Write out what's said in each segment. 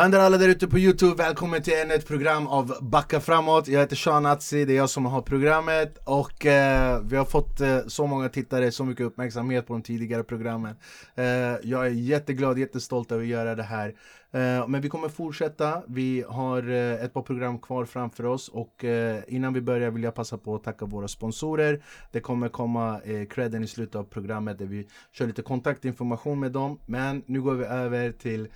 Vad händer alla där ute på Youtube? Välkommen till ännu ett program av Backa framåt. Jag heter Sean Atzi, det är jag som har programmet. Och eh, vi har fått eh, så många tittare, så mycket uppmärksamhet på de tidigare programmen. Eh, Jag är jätteglad, jättestolt över att göra det här. Eh, men vi kommer fortsätta. Vi har eh, ett par program kvar framför oss och eh, innan vi börjar vill jag passa på att tacka våra sponsorer. Det kommer komma credden i slutet av programmet där vi kör lite kontaktinformation med dem. Men nu går vi över till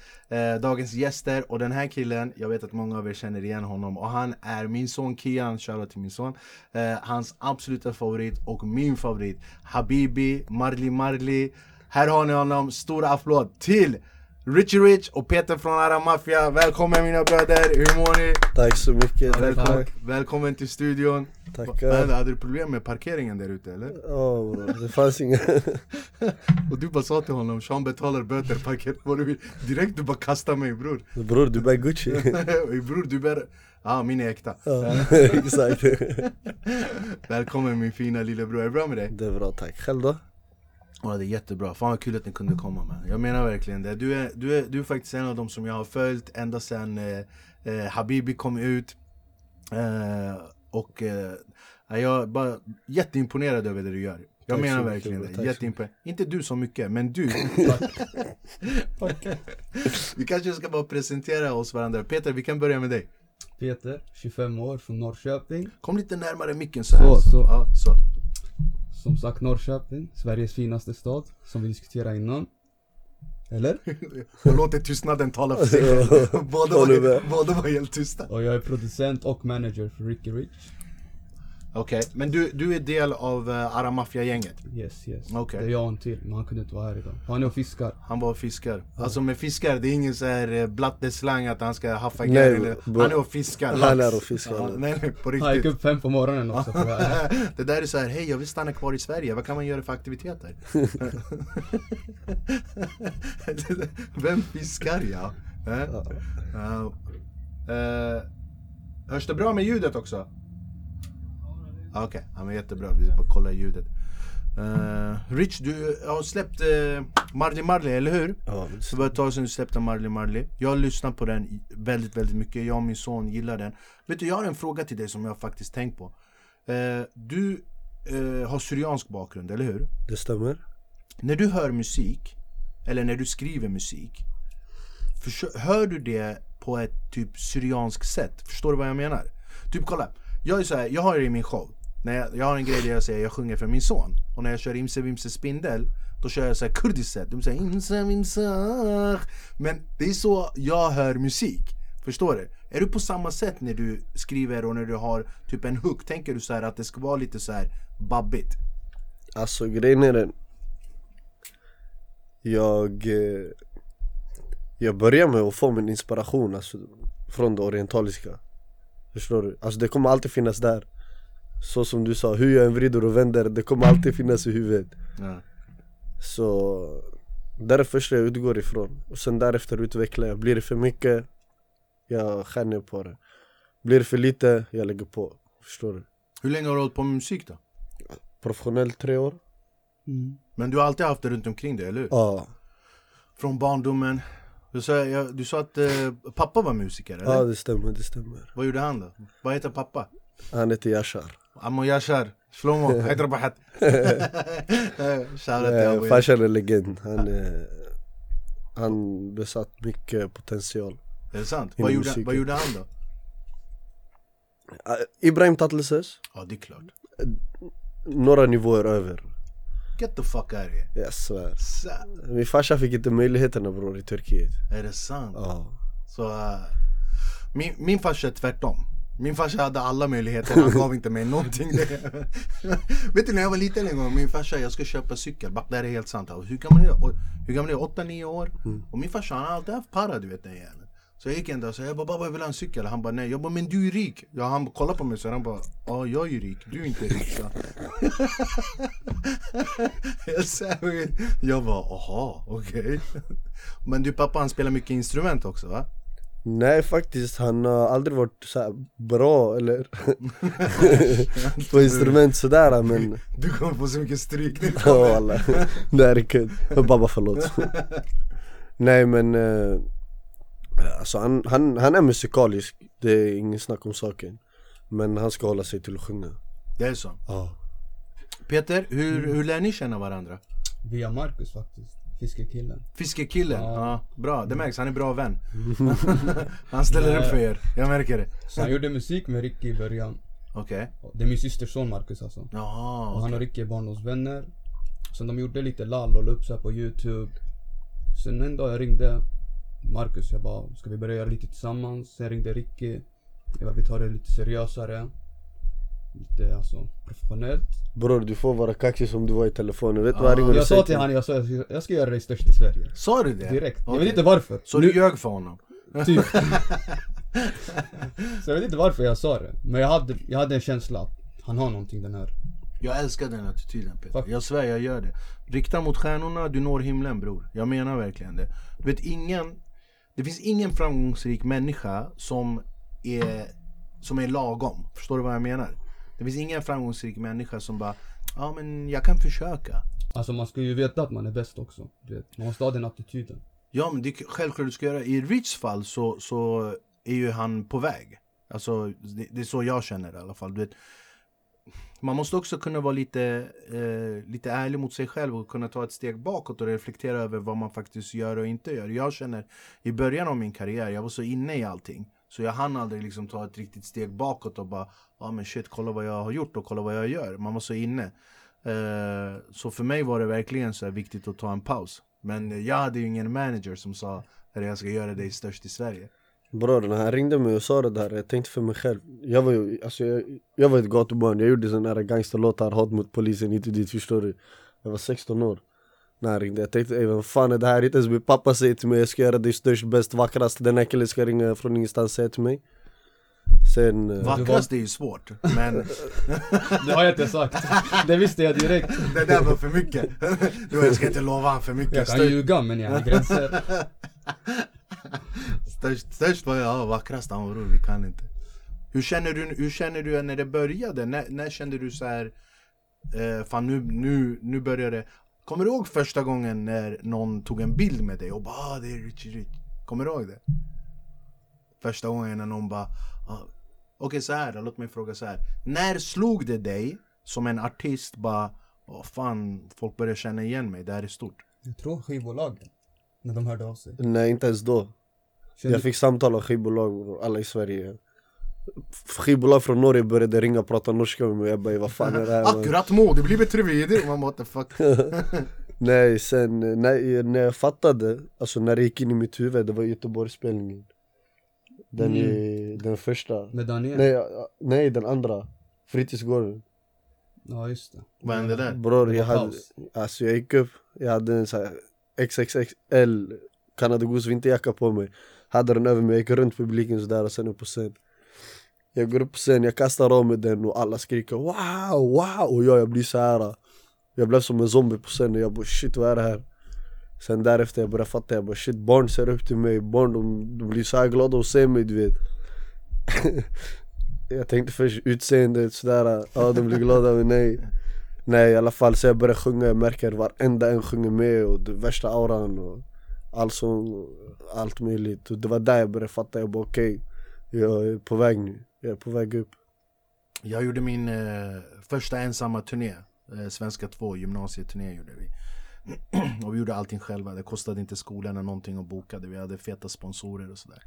dagens gäster och den här killen, jag vet att många av er känner igen honom och han är min son Kian, shoutout till min son. hans absoluta favorit och min favorit, Habibi Marli Marli. Här har ni honom, stor applåd till Richie Rich och Peter från Ara Mafia, välkommen mina bröder, hur mår ni? Tack så mycket, välkommen, välkommen till studion. Tackar. Hade du problem med parkeringen där ute eller? Ja oh, det fanns inga. Och du bara sa till honom, Sean betalar böter, parkering vad du vill. Direkt du bara kastar mig bror. Bror du bär Gucci. Bror du bär Ja, ah, min är äkta. Ja, exakt. Välkommen min fina lillebror, är det bra med dig? Det är bra tack, själv då? Ja det är jättebra, fan vad kul att ni kunde komma med Jag menar verkligen det, du är, du är, du är faktiskt en av dem som jag har följt ända sedan eh, eh, Habibi kom ut. Eh, Och eh, jag är bara jätteimponerad över det du gör. Jag tack menar verkligen mycket, det, jätteimponerad. Inte du så mycket, men du. Vi kanske ska bara presentera oss varandra. Peter, vi kan börja med dig. Peter, 25 år, från Norrköping. Kom lite närmare micken så här. Så, så, ja, så. Som sagt Norrköping, Sveriges finaste stad, som vi diskuterade innan. Eller? jag låter tystnaden tala för sig båda, var, båda var helt tysta. Och jag är producent och manager för Ricky Rich. Okej, okay. men du, du är del av uh, Ara Mafia-gänget? Yes, yes. Okay. Det är jag och en till, men han kunde inte vara här idag. Han är och fiskar. Han var och fiskar. Ja. Alltså med fiskar, det är ingen så här uh, blatteslang att han ska haffa nej, eller, Han är och fiskar Han är och fiskar ja, nej, nej, på riktigt Han gick upp fem på morgonen också Det där är så här, hej jag vill stanna kvar i Sverige, vad kan man göra för aktiviteter? Vem fiskar ja? Uh, uh, hörs det bra med ljudet också? Okej, okay. ja, men jättebra. Vi ska bara kolla ljudet. Uh, Rich, du har släppt uh, Marley Marley, eller hur? Ja, det var ett tag sedan du släppte Marley Marley. Jag har lyssnat på den väldigt, väldigt mycket. Jag och min son gillar den. Vet du, jag har en fråga till dig som jag faktiskt tänkt på. Uh, du har syriansk bakgrund, eller hur? Det stämmer. När du hör musik, eller när du skriver musik, hör du det på ett typ syrianskt sätt? Förstår du vad jag menar? Typ kolla, jag är så här, jag har det i min show när jag, jag har en grej där jag säger jag sjunger för min son Och när jag kör Imse Vimse Spindel Då kör jag så här kurdiskt sätt De säger Imse Vimse Men det är så jag hör musik Förstår du? Är du på samma sätt när du skriver och när du har typ en hook? Tänker du så att det ska vara lite så här babbigt? Alltså grejen är den Jag eh, Jag börjar med att få min inspiration alltså, från det orientaliska Förstår du? Alltså det kommer alltid finnas där så som du sa, hur jag än vrider och vänder, det kommer alltid finnas i huvudet ja. Så det är det första jag utgår ifrån och sen därefter utvecklar jag, blir det för mycket, jag skär ner på det Blir det för lite, jag lägger på, förstår du? Hur länge har du hållit på med musik då? Professionellt tre år mm. Men du har alltid haft det runt omkring dig, eller hur? Ja Från barndomen du sa, jag, du sa att eh, pappa var musiker eller? Ja det stämmer, det stämmer Vad gjorde han då? Vad heter pappa? Han heter Yashar عمو ياشر شلومو حيدر بحت Farsan är legend, han, han besatt mycket potential Är det sant? Vad gjorde, vad gjorde han då? Ibrahim Tatleses Ja det är klart Några nivåer över Get the fuck out of here Jag svär Min farsa fick inte möjligheterna bror i Turkiet Är det sant? Ja Så uh, min, min farsa är tvärtom min farsa hade alla möjligheter, han gav inte mig någonting Vet du när jag var liten en gång, min farsa jag ska köpa cykel, det här är helt sant Hur gammal är jag? Hur gammal är jag? 8-9 år? Mm. Och min farsa han har alltid haft para du vet den jäveln Så jag gick en dag och sa jag bara babba jag vill ha en cykel Han bara nej, jag bara men du är rik ja, Han kollade på mig så han bara ja jag är rik, du är inte rik så. jag, sa, jag bara aha okej okay. Men du pappa han spelar mycket instrument också va? Nej faktiskt, han har aldrig varit så bra eller på instrument sådär men Du kommer få så mycket stryk. Nu Ja alla, det här är kul, babba förlåt. Nej men eh, Alltså han, han, han är musikalisk, det är ingen snack om saken. Men han ska hålla sig till att sjunga. Det är så. Ja. Peter, hur, hur lär ni känna varandra? Via Marcus faktiskt, fiskekillen. Fiskekillen, ja. Ja. bra. Det märks, han är bra vän. han ställer upp för er, jag märker det. Så han gjorde musik med Ricky i början. Okej. Det är min systers son Marcus alltså. Jaha, Och han och Ricky är barndomsvänner. Sen de gjorde lite lall och la upp så här på youtube. Sen en dag jag ringde Marcus, jag bara, ska vi börja göra lite tillsammans? Sen ringde Ricky. Jag bara, vi tar det lite seriösare. Lite alltså professionellt. Bror du får vara kaxig som du var i telefonen, vet du vad jag ringer och Jag sa till han, jag sa jag ska- jag göra dig störst i Sverige. Sa du det? Direkt. Jag Okej. vet inte varför. Så du ljög för honom? Typ. så jag vet inte varför jag sa det. Men jag hade, jag hade en känsla att han har någonting den här. Jag älskar den attityden Peter. Tack. Jag svär jag gör det. Rikta mot stjärnorna, du når himlen bror. Jag menar verkligen det. Du vet ingen, det finns ingen framgångsrik människa som är, som är lagom. Förstår du vad jag menar? Det finns ingen framgångsrik människa som bara, ja men jag kan försöka. Alltså man ska ju veta att man är bäst också. Du vet. Man måste ha den attityden. Ja men det är självklart du ska göra. I Rich fall så, så är ju han på väg. Alltså det, det är så jag känner i alla fall. Du vet, man måste också kunna vara lite, eh, lite ärlig mot sig själv och kunna ta ett steg bakåt och reflektera över vad man faktiskt gör och inte gör. Jag känner i början av min karriär, jag var så inne i allting. Så jag hann aldrig liksom ta ett riktigt steg bakåt och bara, ja ah, men shit, kolla vad jag har gjort och kolla vad jag gör. Man var så inne. Eh, så för mig var det verkligen så här viktigt att ta en paus. Men jag hade ju ingen manager som sa att jag ska göra dig störst i Sverige. Bror när han ringde mig och sa det där, jag tänkte för mig själv Jag var ju, alltså jag, jag var ett gatubarn, jag gjorde sådana här gangsterlåtar, hat mot polisen hit och dit förstår du Jag var 16 år när han ringde, jag tänkte ey vem fan är det här? Inte ens min pappa säger till mig jag ska göra dig störst, bäst, vackrast Den här killen ska ringa från ingenstans och säga till mig Sen... eh, Vackrast är ju svårt, men Det har jag inte sagt. Det visste jag direkt. det där var för mycket. Du, jag ska inte lova han för mycket. Jag kan Störst, ljuga men jag har gränser. störst, störst var jag, ja, vackrast han var vi kan inte. Hur känner du, hur känner du när det började? När, när kände du så här, eh, fan nu, nu, nu börjar det. Kommer du ihåg första gången när någon tog en bild med dig och bara ah, det är Richie Rich? Kommer du ihåg det? Första gången när någon bara ah. Okej så här, låt mig fråga så här. När slog det dig som en artist bara Åh fan, folk börjar känna igen mig, det här är stort. Jag tror skivbolagen. När de hörde av sig. Nej inte ens då Kände, Jag fick samtal av skivbolag, alla i Sverige Skivbolag från Norge började ringa och prata norska med mig, jag bara vad fan är det här? man?" Akkurat må, det blir bättre vidare. Man bara what the fuck. Nej sen när, när jag fattade, alltså när det gick in i mitt huvud, det var Göteborgsspelningen Den, Mm. är, den första med Daniel? nej, nej den andra, Fritidsgården Ja just det. Vad hände där? Bror jag hade, alltså jag gick upp, jag hade en sån här XXXL Canada Goose vinterjacka på mig Hade den över mig, jag gick runt publiken sådär och sen upp på scen jag går upp på scen, jag kastar av mig den och alla skriker wow, wow! Och jag, jag blir så här. Jag blev som en zombie på scenen, jag bara shit vad är det här? Sen därefter jag började fatta, jag bara shit barn ser upp till mig, barn de, de blir så här glada att se mig du vet. Jag tänkte först utseendet sådär, ja de blir glada men nej. Nej i alla fall så jag började sjunga, jag märker varenda en sjunger med och det värsta auran och all sång och allt möjligt. Och det var där jag började fatta, jag bara okej Jag är på väg nu, jag är på väg upp Jag gjorde min eh, första ensamma turné. Eh, Svenska 2 gymnasieturné gjorde vi. och vi gjorde allting själva. Det kostade inte skolorna någonting att boka det. Vi hade feta sponsorer och sådär.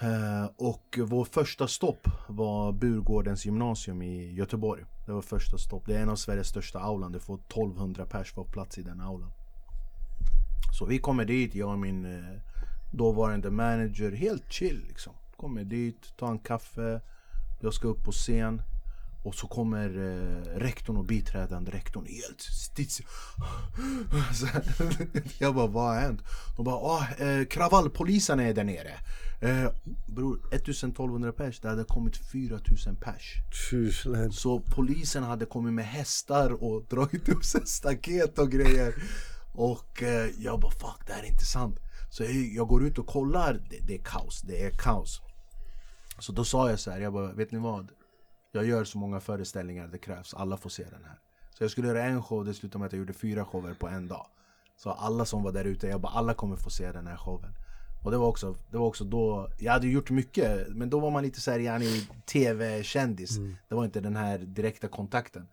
Eh, och vår första stopp var Burgårdens gymnasium i Göteborg. Det var första stopp. Det är en av Sveriges största aulan. Det får 1200 pers på plats i den aulan. Så vi kommer dit, jag och min eh, dåvarande manager, helt chill liksom. Kommer dit, tar en kaffe, jag ska upp på scen. Och så kommer eh, rektorn och biträdande rektorn helt stits. Så här. Jag bara, vad har hänt? De bara, ah, eh, kravallpolisen är där nere. Eh, bror, 1200 pers, det hade kommit 4000 pers. Tjuslen Så polisen hade kommit med hästar och dragit upp staket och grejer. Och eh, jag bara fuck det här är inte sant. Så jag, jag går ut och kollar, det, det är kaos, det är kaos. Så då sa jag så här, jag bara vet ni vad? Jag gör så många föreställningar det krävs, alla får se den här. Så jag skulle göra en show, det slutade med att jag gjorde fyra shower på en dag. Så alla som var där ute, jag bara alla kommer få se den här showen. Och det var också, det var också då, jag hade gjort mycket men då var man lite såhär yani tv-kändis Det var inte den här direkta kontakten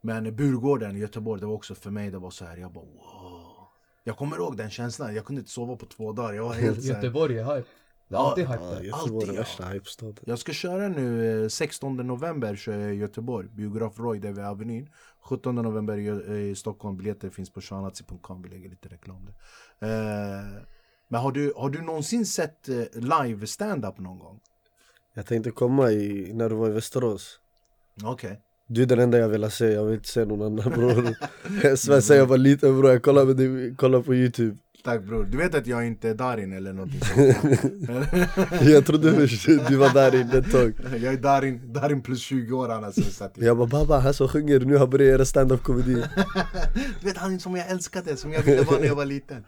Men Burgården i Göteborg, det var också för mig, det var så här, jag bara wow Jag kommer ihåg den känslan, jag kunde inte sova på två dagar, jag var helt Göteborg är hype. Det är Ja, alltid hype Ja, där. Göteborg är Alltid, ja. värsta hypestaden. Jag ska köra nu eh, 16 november kör jag i Göteborg, biograf Roy där vid Avenyn. 17 november i, Gö- i Stockholm, biljetter finns på shanatsi.com, vi lägger lite reklam där. Eh, Men har du, har du någonsin sett eh, live stand-up någon gång? Jag tänkte komma i, när du var i Västerås. Okej. Du är den enda jag vill se, jag vill inte se någon annan bror. Jag svär sen jag var liten bror, jag kollade på youtube Tack bror, du vet att jag inte är Darin eller någonting sånt? Jag trodde du var där inne ett tag Jag är Darin, Darin plus 20 år i Jag bara baba, han som sjunger nu har börjat göra stand-up komedi Du vet han som jag älskade, som jag ville vara när jag var liten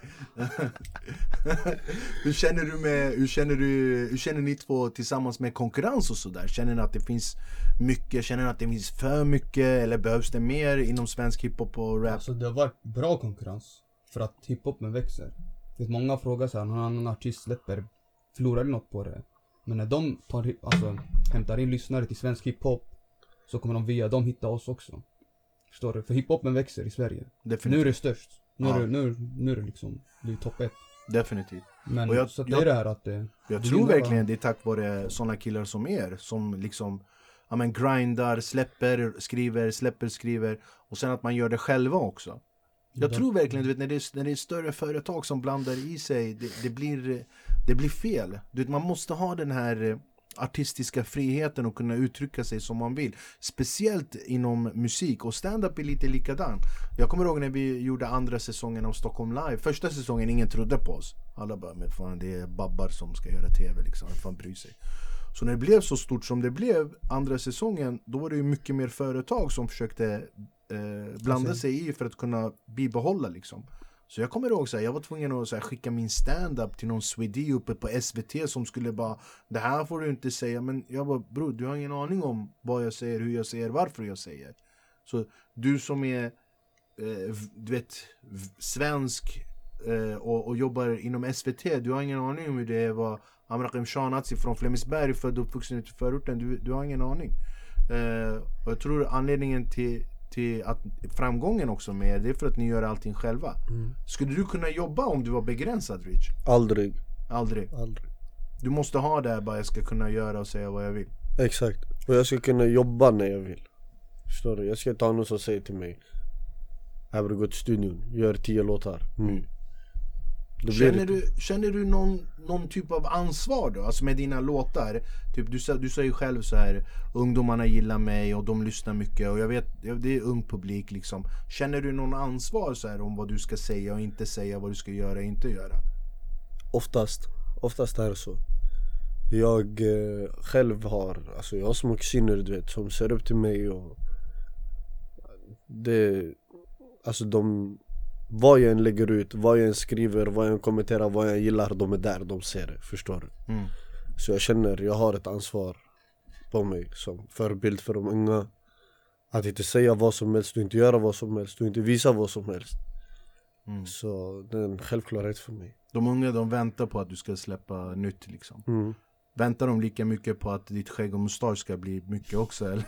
Hur känner du med, hur känner du, hur känner ni två tillsammans med konkurrens och sådär? Känner ni att det finns mycket, känner ni att det finns för mycket eller behövs det mer inom svensk hiphop och rap? Alltså det har varit bra konkurrens. För att hiphopen växer. Det är många frågar såhär, någon annan artist släpper, förlorar de något på det? Men när de tar, alltså, hämtar in lyssnare till svensk hiphop så kommer de via dem hitta oss också. Förstår du? För hiphopen växer i Sverige. Nu är Definitivt, det störst. Nu är det, nu, nu är det liksom, det är topp ett. definitivt Men jag- så att jag- det är det här att det, Jag det tror verkligen det är tack vare sådana killar som er som liksom ja, men grindar, släpper, skriver, släpper, skriver och sen att man gör det själva också. Jag Ja. tror verkligen, du vet när det, är, när det är större företag som blandar i sig, det, det, blir, det blir fel. Du vet, man måste ha den här eh, artistiska friheten och kunna uttrycka sig som man vill. Speciellt inom musik och stand-up är lite likadan. Jag kommer ihåg när vi gjorde andra säsongen av Stockholm Live. Första säsongen, ingen trodde på oss. Alla bara, men fan det är babbar som ska göra TV liksom, vem fan bryr sig? Så när det blev så stort som det blev andra säsongen, då var det ju mycket mer företag som försökte eh, blanda Alltså- sig i för att kunna bibehålla liksom. Så jag kommer ihåg här, jag var tvungen att så här, skicka min stand-up till någon Swedi uppe på SVT som skulle bara Det här får du inte säga, men jag bara bror du har ingen aning om vad jag säger, hur jag säger, varför jag säger. Så du som är eh, du vet, svensk eh, och, och jobbar inom SVT, du har ingen aning om hur det är att vara Amrakim Shanazi från Flemingsberg, född och uppvuxen ute i förorten, du, du har ingen aning. Eh, och jag tror anledningen till, till att framgången också med er, det är för att ni gör allting själva. Skulle du kunna jobba om du var begränsad Rich? Aldrig, Aldrig. aldrig Du måste ha det här bara jag ska kunna göra och säga vad jag vill. Exakt, och jag ska kunna jobba när jag vill Förstår du? Jag ska inte ha någon som säger till mig Här borde gå till studion, gör tio låtar nu blir Känner du, känner du någon, någon typ av ansvar då? Alltså med dina låtar? Typ, du, sa- du säger ju själv så här Ungdomarna gillar mig och de lyssnar mycket och jag vet, det är ung publik liksom Känner du någon ansvar så här om vad du ska säga och inte säga, vad du ska göra och inte göra? Oftast, oftast är det så Jag eh, själv har, alltså jag har små kusiner du vet som ser upp till mig och Det, alltså de Vad jag än lägger ut, vad jag än skriver, vad jag än kommenterar, vad jag än gillar, de är där, de ser det, förstår du? Mm. Så jag känner, jag har ett ansvar på mig som förebild för de unga Att inte säga vad som helst och inte göra vad som helst och inte visa vad som helst Mm. Så det är en självklarhet för mig De unga de väntar på att du ska släppa nytt liksom mm. Väntar de lika mycket på att ditt skägg och mustasch ska bli mycket också eller?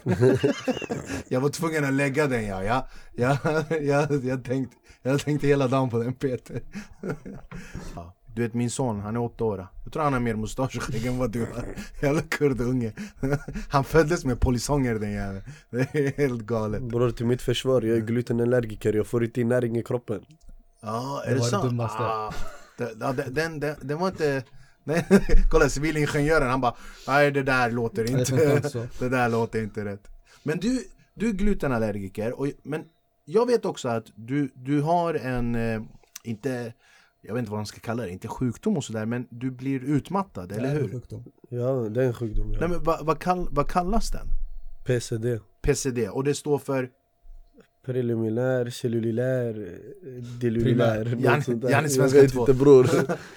jag var tvungen att lägga den ja, ja, ja, jag, jag, tänkte, jag tänkte hela dagen på den Peter. Ja. Du vet min son, han är åtta år. Jag tror han har mer mustasch och skägg än vad du har. Jävla kurdunge. Han föddes med polisonger den jäveln. Det är helt galet. Bror till mitt försvar, jag är glutenallergiker, jag får inte in näring i kroppen. Ja, är Det det, var det sant? dummaste. Ah, den, den, den, den var inte... Nej, kolla civilingenjören han bara Nej det där låter inte. Det där låter inte rätt Men du, du är glutenallergiker och, Men jag vet också att du, du har en eh, Inte Jag vet inte vad man ska kalla det, inte sjukdom och sådär Men du blir utmattad, eller Det en hur? sjukdom. Ja det är en sjukdom Nej, ja. men vad, vad, kall, vad kallas den? PCD PCD, och det står för Preliminär, cellulär, delulär, Primär. Jan- något sånt där. Jan är Jag svenska vet två. inte bror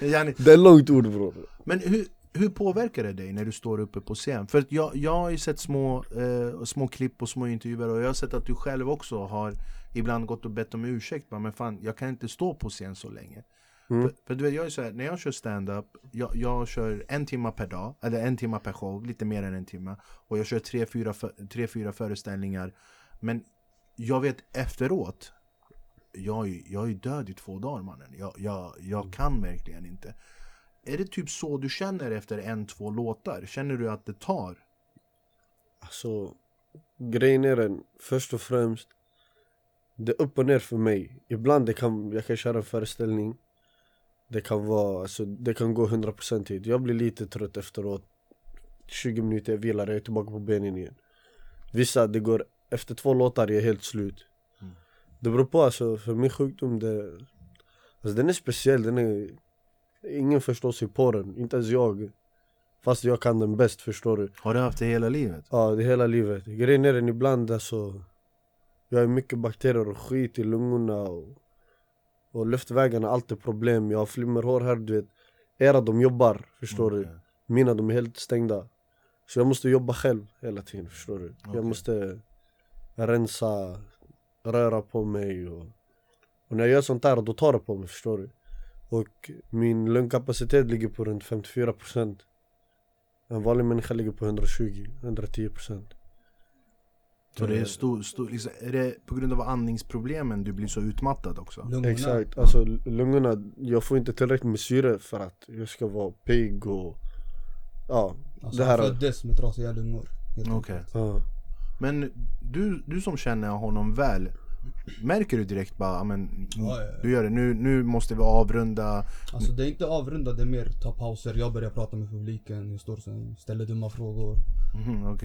Yani, Det är långt ord bror Men hur, hur påverkar det dig när du står uppe på scen? För att jag, jag har ju sett små, eh, små klipp och små intervjuer och jag har sett att du själv också har ibland gått och bett om ursäkt Men fan, jag kan inte stå på scen så länge Mm. För, för du vet, jag är så här, när jag kör stand-up, jag, jag kör en timme per dag, eller en timme per show, lite mer än en timme. Och jag kör tre, fyra, tre, fyra föreställningar. Men jag vet efteråt, jag, är- jag är död i två dagar mannen. Jag, jag, jag kan verkligen inte. Är det typ så du känner efter en, två låtar? Känner du att det tar? Alltså, grejen är den, först och främst, det är upp och ner för mig. Ibland det kan, jag kan köra en föreställning, det kan vara, alltså, det kan gå 100% tid. Jag blir lite trött efteråt, 20 minuter, jag vilar, jag är tillbaka på benen igen. Vissa, det går, efter två låtar, jag är helt slut. Mm. Det beror på alltså, för min sjukdom, det, alltså, den är speciell, den är, ingen förstår sig på den, inte ens jag. Fast jag kan den bäst, förstår du? Har du haft det hela livet? Ja, det hela livet. Grejen är den ibland alltså Jag har mycket bakterier och skit i lungorna och, och luftvägarna, allt är problem. Jag har flimmerhår här, du vet. Era de jobbar, förstår du. Okej. Mina de är helt stängda. Så jag måste jobba själv hela tiden, förstår du. Okej. Jag måste rensa, röra på mig och, och när jag gör sånt där, då tar det på mig, förstår du. Och min lungkapacitet ligger på runt 54% En vanlig människa ligger på 120-110% Så det är, stor, stor, liksom, är det på grund av andningsproblemen du blir så utmattad också? Lungorna. Exakt, alltså lungorna, jag får inte tillräckligt med syre för att jag ska vara pigg och Ja, Alltså, det han här föddes med trasiga lungor. Okej. ja. Men du, du som känner honom väl Märker du direkt bara, "Ja, men, Ja, ja, ja. du gör det, nu, nu måste vi avrunda Alltså det är inte avrunda, det är mer ta pauser. Jag börjar prata med publiken, jag står sen, ställer dumma frågor.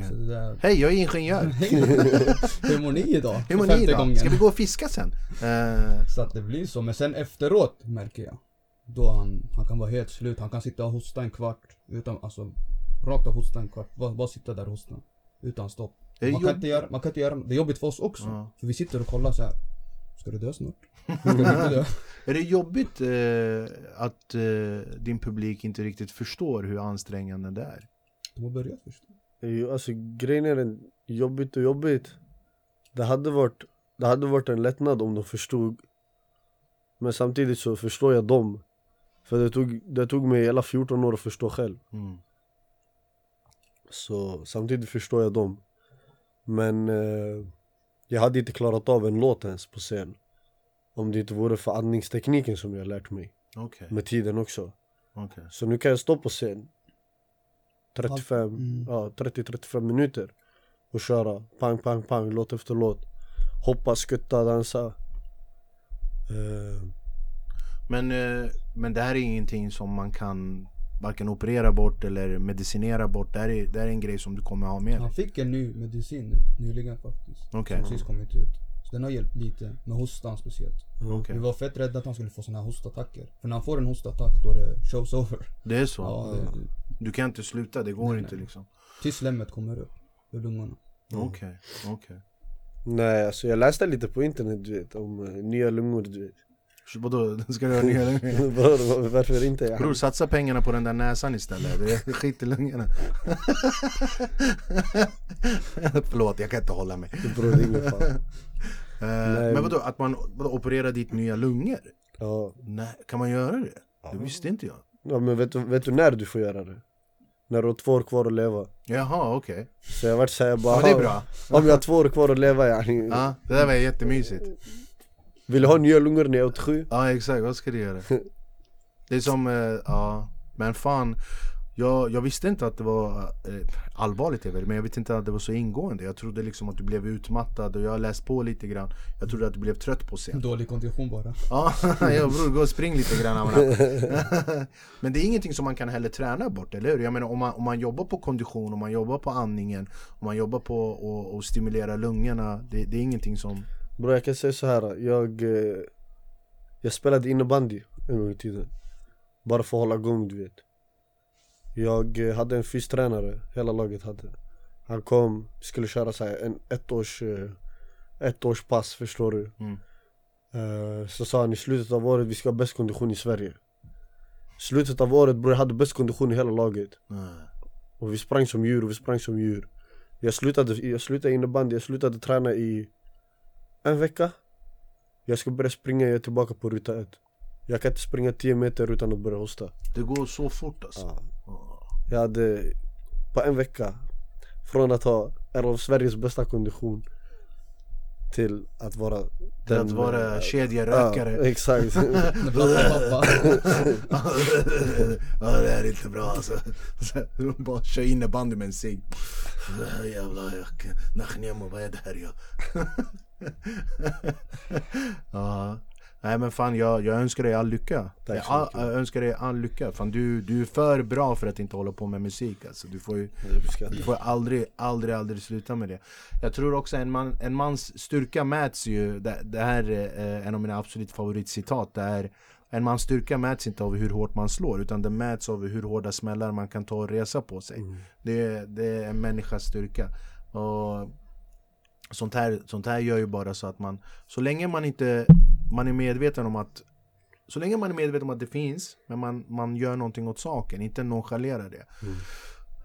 Så det där... Hej, jag är ingenjör! Hur mår ni idag? Hur mår ni idag? Ska vi gå och fiska sen? Eh, Så att det blir så, men sen efteråt märker jag. Då han, han kan vara helt slut, han kan sitta och hosta en kvart utan, alltså rakt av hosta en kvart. Bara, bara sitta där och hosta. Utan stopp. Det är Man kan, inte göra, man kan inte göra, det är jobbigt för oss också. Ja. För vi sitter och kollar så här. Ska du dö snart? Du dö? är det jobbigt eh, att eh, din publik inte riktigt förstår hur ansträngande det är? De har börjat förstå. Jo, Alltså grejen är den, jobbigt och jobbigt Det hade varit, det hade varit en lättnad om de förstod Men samtidigt så förstår jag dem För det tog, det tog mig hela 14 år att förstå själv Mm. Så samtidigt förstår jag dem Men eh, jag hade inte klarat av en låt ens på scen. Om det inte vore för andningstekniken som jag lärt mig. Okej, Med tiden också. Okej. Så nu kan jag stå på scen 35, Mm. ja 30-35 minuter och köra pang, pang, pang, låt efter låt. Hoppa, skutta, dansa. Eh, Men, eh, men det här är ingenting som man kan varken operera bort eller medicinera bort. Det här är, det här är en grej som du kommer ha med dig. Han fick en ny medicin nyligen faktiskt. Okej. Som precis kommit ut. Så den har hjälpt lite, med hostan speciellt. Okej. Vi var fett rädda att han skulle få såna här hostattacker. För när han får en hostattack då är det show's over. Det är så? Ja, det, Du kan inte sluta, det går Nej, inte nej. liksom. tills slemmet kommer upp ur lungorna. Okej, okej. Nej alltså jag läste lite på internet du vet om eh, nya lungor du vet Vadå, ska du ha nya lungor? Bror, Varför inte? Jag Bror satsa pengarna på den där näsan istället, det är skit i lungorna Förlåt, jag kan inte hålla mig Bror det är ingen Eh. Men vadå, att man vadå, opererar dit nya lungor? ja. Nej, kan man göra det? Det visste inte jag ja men vet du, vet du när du får göra det? När du har två år kvar att leva Jaha, okej Så jag vart såhär bara Ja, det är bra Om jag har två år kvar att leva yani Ja, det där var jättemysigt Vill du ha nya lungor när jag är 87? Ja exakt, vad ska du göra? Det är som, eh, ja, men fan jag, jag visste inte att det var eh, allvarligt väl, men jag vet inte att det var så ingående Jag trodde liksom att du blev utmattad och jag har läst på lite grann Jag trodde att du blev trött på scen Dålig kondition bara. Ja, bror, gå och spring lite grann. Men det är ingenting som man kan heller träna bort, eller hur? Jag menar om man, om man jobbar på kondition, om man jobbar på andningen Om man jobbar på att och stimulera lungorna det, det är ingenting som Bro jag kan säga så här. jag eh, Jag spelade innebandy en gång i tiden. Bara för att hålla igång du vet. Jag eh, hade en fystränare, hela laget hade. Han kom, skulle köra så här en ettårs eh, Ettårspass förstår du? Mm. Så sa han i slutet av året vi ska ha bäst kondition i Sverige. Slutet av året bror jag hade bäst kondition i hela laget. Nej. Och vi sprang som djur vi sprang som djur. Jag slutade, jag slutade innebandy, jag slutade träna i en vecka Jag ska börja springa, jag är tillbaka på ruta ett Jag kan inte springa 10 meter utan att börja hosta Det går så fort alltså. ja. Jag hade på en vecka Från att ha en av Sveriges bästa kondition Till att vara Till att vara kedjerökare. Ja, exakt ja det här är inte bra alltså. Bara kör innebandy med en cigg. Jävlar, jag Nachnemo, vad är det här jag? ja. Nej men fan jag, jag önskar dig all lycka. Jag, all, jag önskar dig all lycka. Fan du, du är för bra för att inte hålla på med musik alltså. Du får ju du får aldrig, aldrig, aldrig sluta med det. Jag tror också en, man, en mans styrka mäts ju, det, det här är eh, en av mina absolut favoritcitat. Det är en mans styrka mäts inte av hur hårt man slår utan det mäts av hur hårda smällar man kan ta och resa på sig. Det, det är en människas styrka. Och sånt här, sånt här gör ju bara så att man, så länge man inte man är medveten om att så länge man är medveten om att det finns, men man, man gör någonting åt saken, inte nonchalerar det.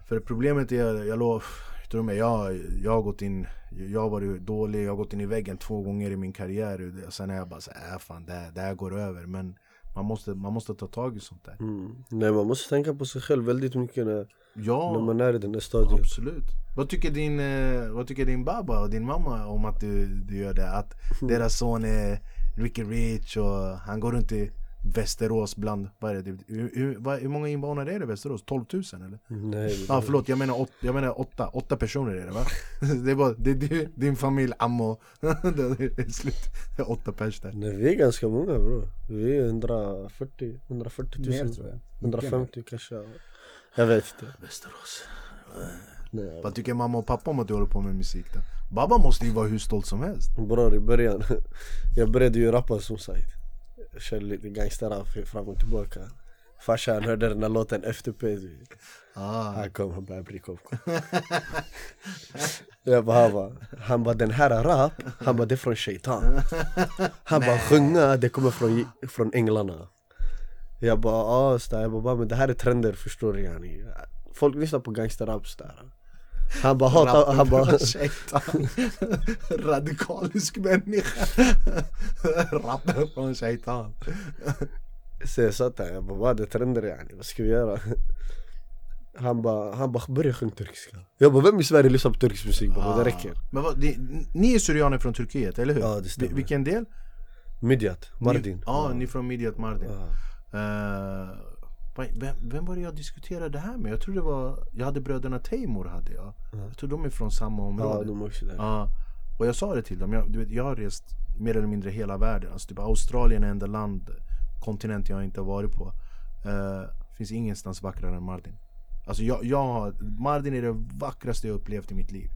För problemet är, jag lov, tror mig, jag, jag har gått in, jag har varit dålig, jag har gått in i väggen två gånger i min karriär. Och sen är jag bara så här, äh, fan det här, det här går över. Men man måste, man måste ta tag i sånt där. mm. Nej man måste tänka på sig själv väldigt mycket när, Ja, när man är i den där stadiet absolut. Vad tycker din, eh, vad tycker din baba och din mamma om att du, du gör det? Att deras son är Ricky Rich och han går runt i Västerås bland, vad är det? Hur, hur, hur många invånare är det i Västerås? 12 000 eller? Nej Ja ah, förlåt, jag menar, åt, jag menar åtta, åtta personer är det va? Det är bara, det är du, din familj, ammo, det är slut, det är åtta pers där Nej vi är ganska många bro Vi är 140, 140 000 Mer tror jag. 150 kanske. Jag vet inte. Västerås. Nej, Vad tycker mamma och pappa om att du håller på med musik då? Baba måste ju vara hur stolt som helst. Bror i början, jag började ju rappa som sagt. Jag körde lite gangsterrap fram och tillbaka. Farsan hörde den där låten du vet. ah. Han kom, han började bli kom Jag bara, han bara, han bara den här är rap, han bara det är från shaitan. Han bara sjunga, det kommer från, från änglarna Jag bara, ah, så där. jag bara, "Ba, men det här är trender förstår du yani Folk lyssnar på gangsterrap så där Han bara hatar, han bara Shaitan Radikalisk människa Rappen från shaitan Så jag satt där, jag bara vad är trender yani, vad ska vi göra? Han bara, han bara börja sjunga turkiska Jag bara vem i Sverige lyssnar på turkisk musik? Bara, det räcker Men vad, det, ni är syrianer från Turkiet, eller hur? Ja, det stämmer. Vi- Vilken del? Midjat, Mardin ja, ni är från Midjat Mardin Ja. Eh, vem, vem var det jag diskuterade det här med? Jag tror det var, jag hade bröderna Teimur hade jag Jag tror de är från samma Ja, område de är också där Ja, och jag sa det till dem, jag, du vet, jag har rest mer eller mindre hela världen. Alltså, typ Australien är enda land, kontinent jag inte har varit på. Uh, finns ingenstans vackrare än Mardin. Alltså jag, jag Mardin är det vackraste jag upplevt i mitt liv.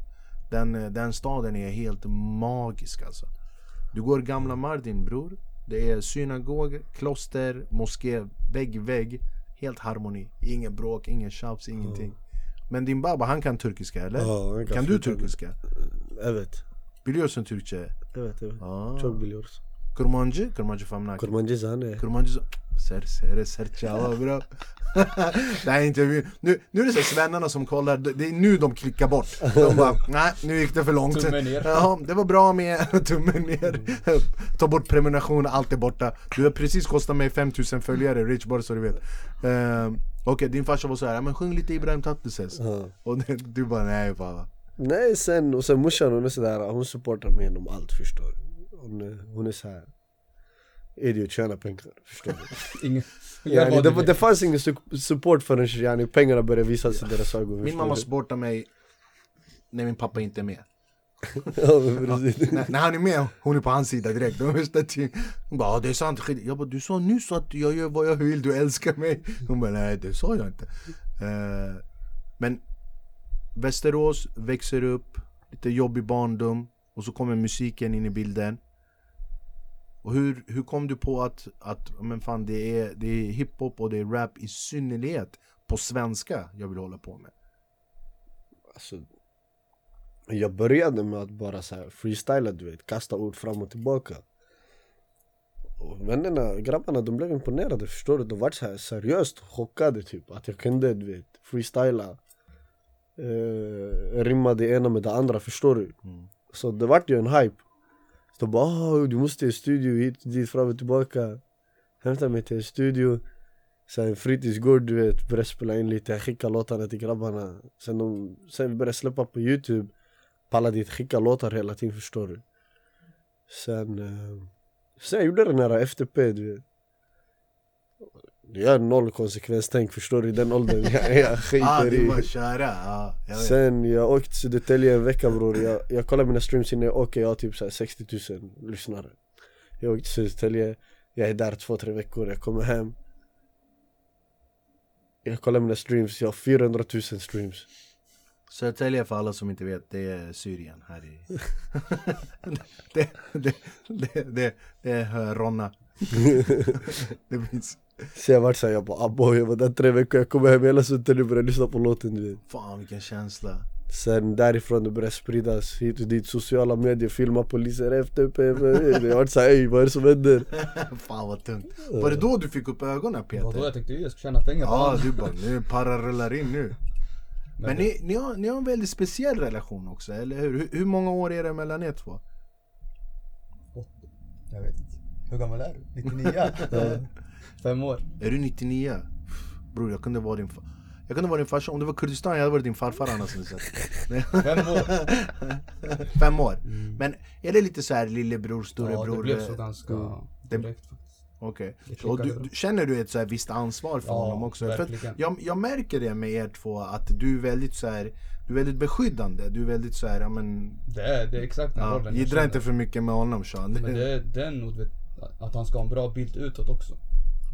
Den, eh, den staden är helt magisk alltså. Du går gamla Mardin bror. Det är synagog, kloster, moské, vägg, vägg. Helt harmoni. Ingen bråk, ingen tjafs, ingenting. Men din baba han kan turkiska eller? Ja, han kan kan du turkiska? Evet, Biliyorsun Türkçe. evet, evet Aa. Çok biliyoruz Kurmancı? Kurmancı famnak. Kurmancı zane Kurmancı... Ser, ser, sertjava bra. nej inte. Nu, nu är det så svennarna som kollar, det det är nu de klickar bort. De bara, nej nu gick det för långt. Tummen ner. Ja, det var bra med tummen ner. Ta bort prenumeration, allt är borta. Du har precis kostat mig 5000 följare, Rich, bara så du vet. Uh, Okej, din farsa var så här, "Ja, men sjung lite Ibrahim Tatlises. Ja. Och du bara, nej bara. Nej sen, och sen morsan hon är sådär, hon supportar mig genom allt förstår du Hon, är- hon är såhär Idiot, tjäna pengar, förstår du Ingen, yani, det, det fanns ingen su- support förrän yani, pengarna började visa sig i deras ögon Min mamma supportar mig när min pappa inte är med. ja, när, när han är med, hon är på hans sida direkt. Hon bara, "Ja, det är sant. skit." Jag bara, du sa nyss att jag gör vad jag vill, du älskar mig. Hon bara, nej det sa jag inte. Eh, men Västerås växer upp, lite jobbig barndom och så kommer musiken in i bilden. Och hur, hur kom du på att, att men fan, det, är, det är hiphop och det är rap i synnerhet på svenska jag vill hålla på med? Alltså, jag började med att bara så här freestyla du vet, kasta ord fram och tillbaka. Och vännerna, grabbarna de blev imponerade förstår du, de var så här seriöst chockade typ att jag kunde du vet freestyla eh, Rimma det ena med det andra förstår du? Så det vart ju en hype de bara oh, du måste i studio hit och dit fram och tillbaka Hämta mig till en studio Sen en fritidsgård du vet, börjar spela in lite, jag låtarna till grabbarna Sen, de, sen vi började släppa på youtube Pallade dit, skicka låtar hela tiden förstår du Sen, eh, sen jag gjorde den här FTP du vet jag har noll konsekvenstänk förstår du? I den åldern, jag, jag Ah, skiter bara i. köra, ja, jag. Sen jag åkte till Södertälje en vecka bror, jag, jag kollar mina streams innan jag åker, jag har typ så här 60 000 lyssnare. Jag åkte till Södertälje, jag är där två, tre veckor, jag kommer hem. Jag kollar mina streams, jag har 400 000 streams. Södertälje för alla som inte vet, det är Syrien här i... det, det, det, det, det är Ronna. det finns... Så jag vart såhär, jag bara aboy, jag var där tre veckor, jag kommer hem hela Södertälje och började lyssna på låten du vet Fan vilken känsla. Sen därifrån det började spridas hit och dit, sociala medier, filma poliser, FTP Jag vart såhär, ey vad är det som händer? Fan vad tungt. Var det då du fick upp ögonen Det var då Peter? jag tänkte jag ska tjäna pengar Ja du bara, nu parrar rullar in nu. Men Men ni, ni, har, ni har en väldigt speciell relation också, eller hur? Hur, hur många år är det mellan er två? Jag vet inte. Hur gammal är du? 99? Fem år. Är du 99? Bror jag kunde vara din fa- jag kunde vara din farsa, om det var Kurdistan jag hade varit din farfar annars. Fem år. Fem år. Men är det lite så här lillebror, storebror? Ja, det blev så ganska Det- direkt. Okej. Det Och du, känner du ett så här visst ansvar för Ja, honom också? För jag, jag märker det med er två, att du är väldigt så här, du är väldigt beskyddande. Du är väldigt så här, ja men... Det är, det är exakt den Ja, rollen jag Jiddra inte för mycket med honom Sean. Men det är den att han ska ha en bra bild utåt också.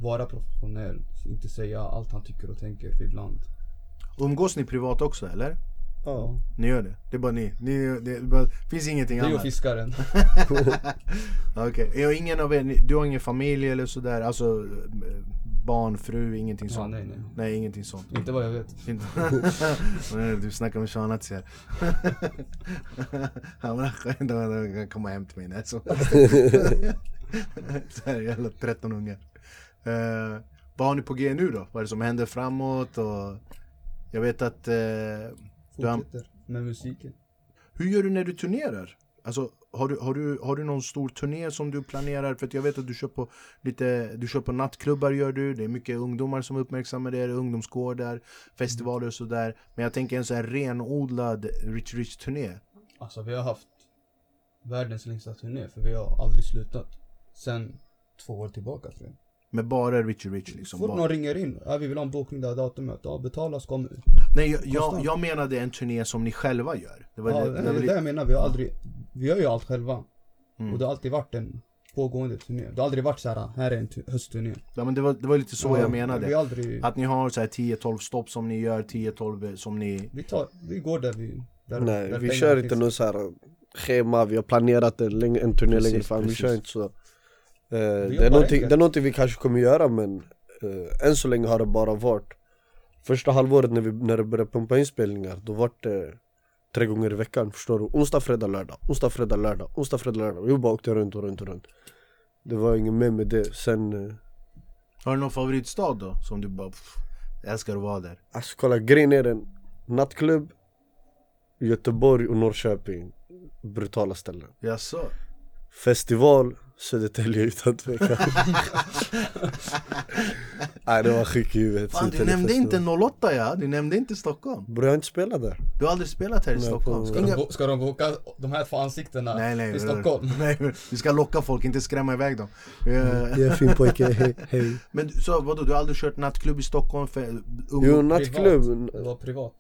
Vara professionell, inte säga allt han tycker och tänker för ibland. Umgås ni privat också eller? Ja, Ni gör det? Det är bara ni? ni det bara, finns ingenting Det är ju annat? fiskaren. Okej, okay. ingen av er, du har ingen familj eller sådär? Alltså barn, fru, ingenting Ja, sånt? nej, nej. Nej, ingenting sånt. Inte vad jag vet. Du snackar med Shanat här. Han kan komma hem till mig när som Så här jävla 13 ungar. Eh, vad har ni på G nu då? Vad är det som händer framåt? Och jag vet att... eh, du har, Fortsätter med musiken. hur gör du när du turnerar? Alltså, har du, har, du, har du någon stor turné som du planerar? För jag vet att du kör på lite, du kör på nattklubbar gör du, det är mycket ungdomar som uppmärksammar det, ungdomsgårdar, festivaler och sådär. Men jag tänker en sån här renodlad Rich Rich turné. Alltså vi har haft världens längsta turné för vi har aldrig slutat. Sen två år tillbaka tror jag. Med bara Richie Rich liksom. fort Bara. någon ringer in, ja, vi vill ha en bokning det här datumet, ja betala så kommer vi. Nej jag, jag, jag menade en turné som ni själva gör. Det var, Ja, det, det, det var är det jag menar, vi har aldrig, vi gör ju allt själva. Mm. Och det har alltid varit en pågående turné. Det har aldrig varit så här, här är en tu- höstturné. ja, men det, var, det var lite så Ja, jag Vi menade. har aldrig, Att ni har så här 10-12 stopp som ni gör, 10-12 som ni... vi, tar, vi går där vi... Där, nej där vi kör inte någon så här schema, vi har planerat en, en turné Precis, längre fram, vi kör inte så det, är någonting, enkelt. det är någonting vi kanske kommer göra men eh, än så länge har det bara varit Första halvåret när, vi, när det började pumpa inspelningar, då var det tre gånger i veckan förstår du? Onsdag, fredag, lördag, onsdag, fredag, lördag, onsdag, fredag, lördag Vi bara åkte runt och runt och runt Det var inget mer med det, sen eh, Har du någon favoritstad då? Som du bara... Pff, älskar att vara där. Alltså kolla, grejen är den Nattklubb, Göteborg och Norrköping Brutala ställen Jaså? Festival, Södertälje utan tvekan Nej det var sjuk i huvudet Fan du nämnde inte 08 ja, du nämnde inte Stockholm. Bror jag har inte spelat där Du har aldrig spelat här i Nej, Stockholm? Ska de, Inga... bo- ska de boka de här två ansiktena Nej nej, i bror. Stockholm? nej, vi ska locka folk, inte skrämma iväg dem. Eh, Jag är fin pojke, hej, hej Men så vadå, du har aldrig kört nattklubb i Stockholm för ung... Jo nattklubb, Privat. Det var privat.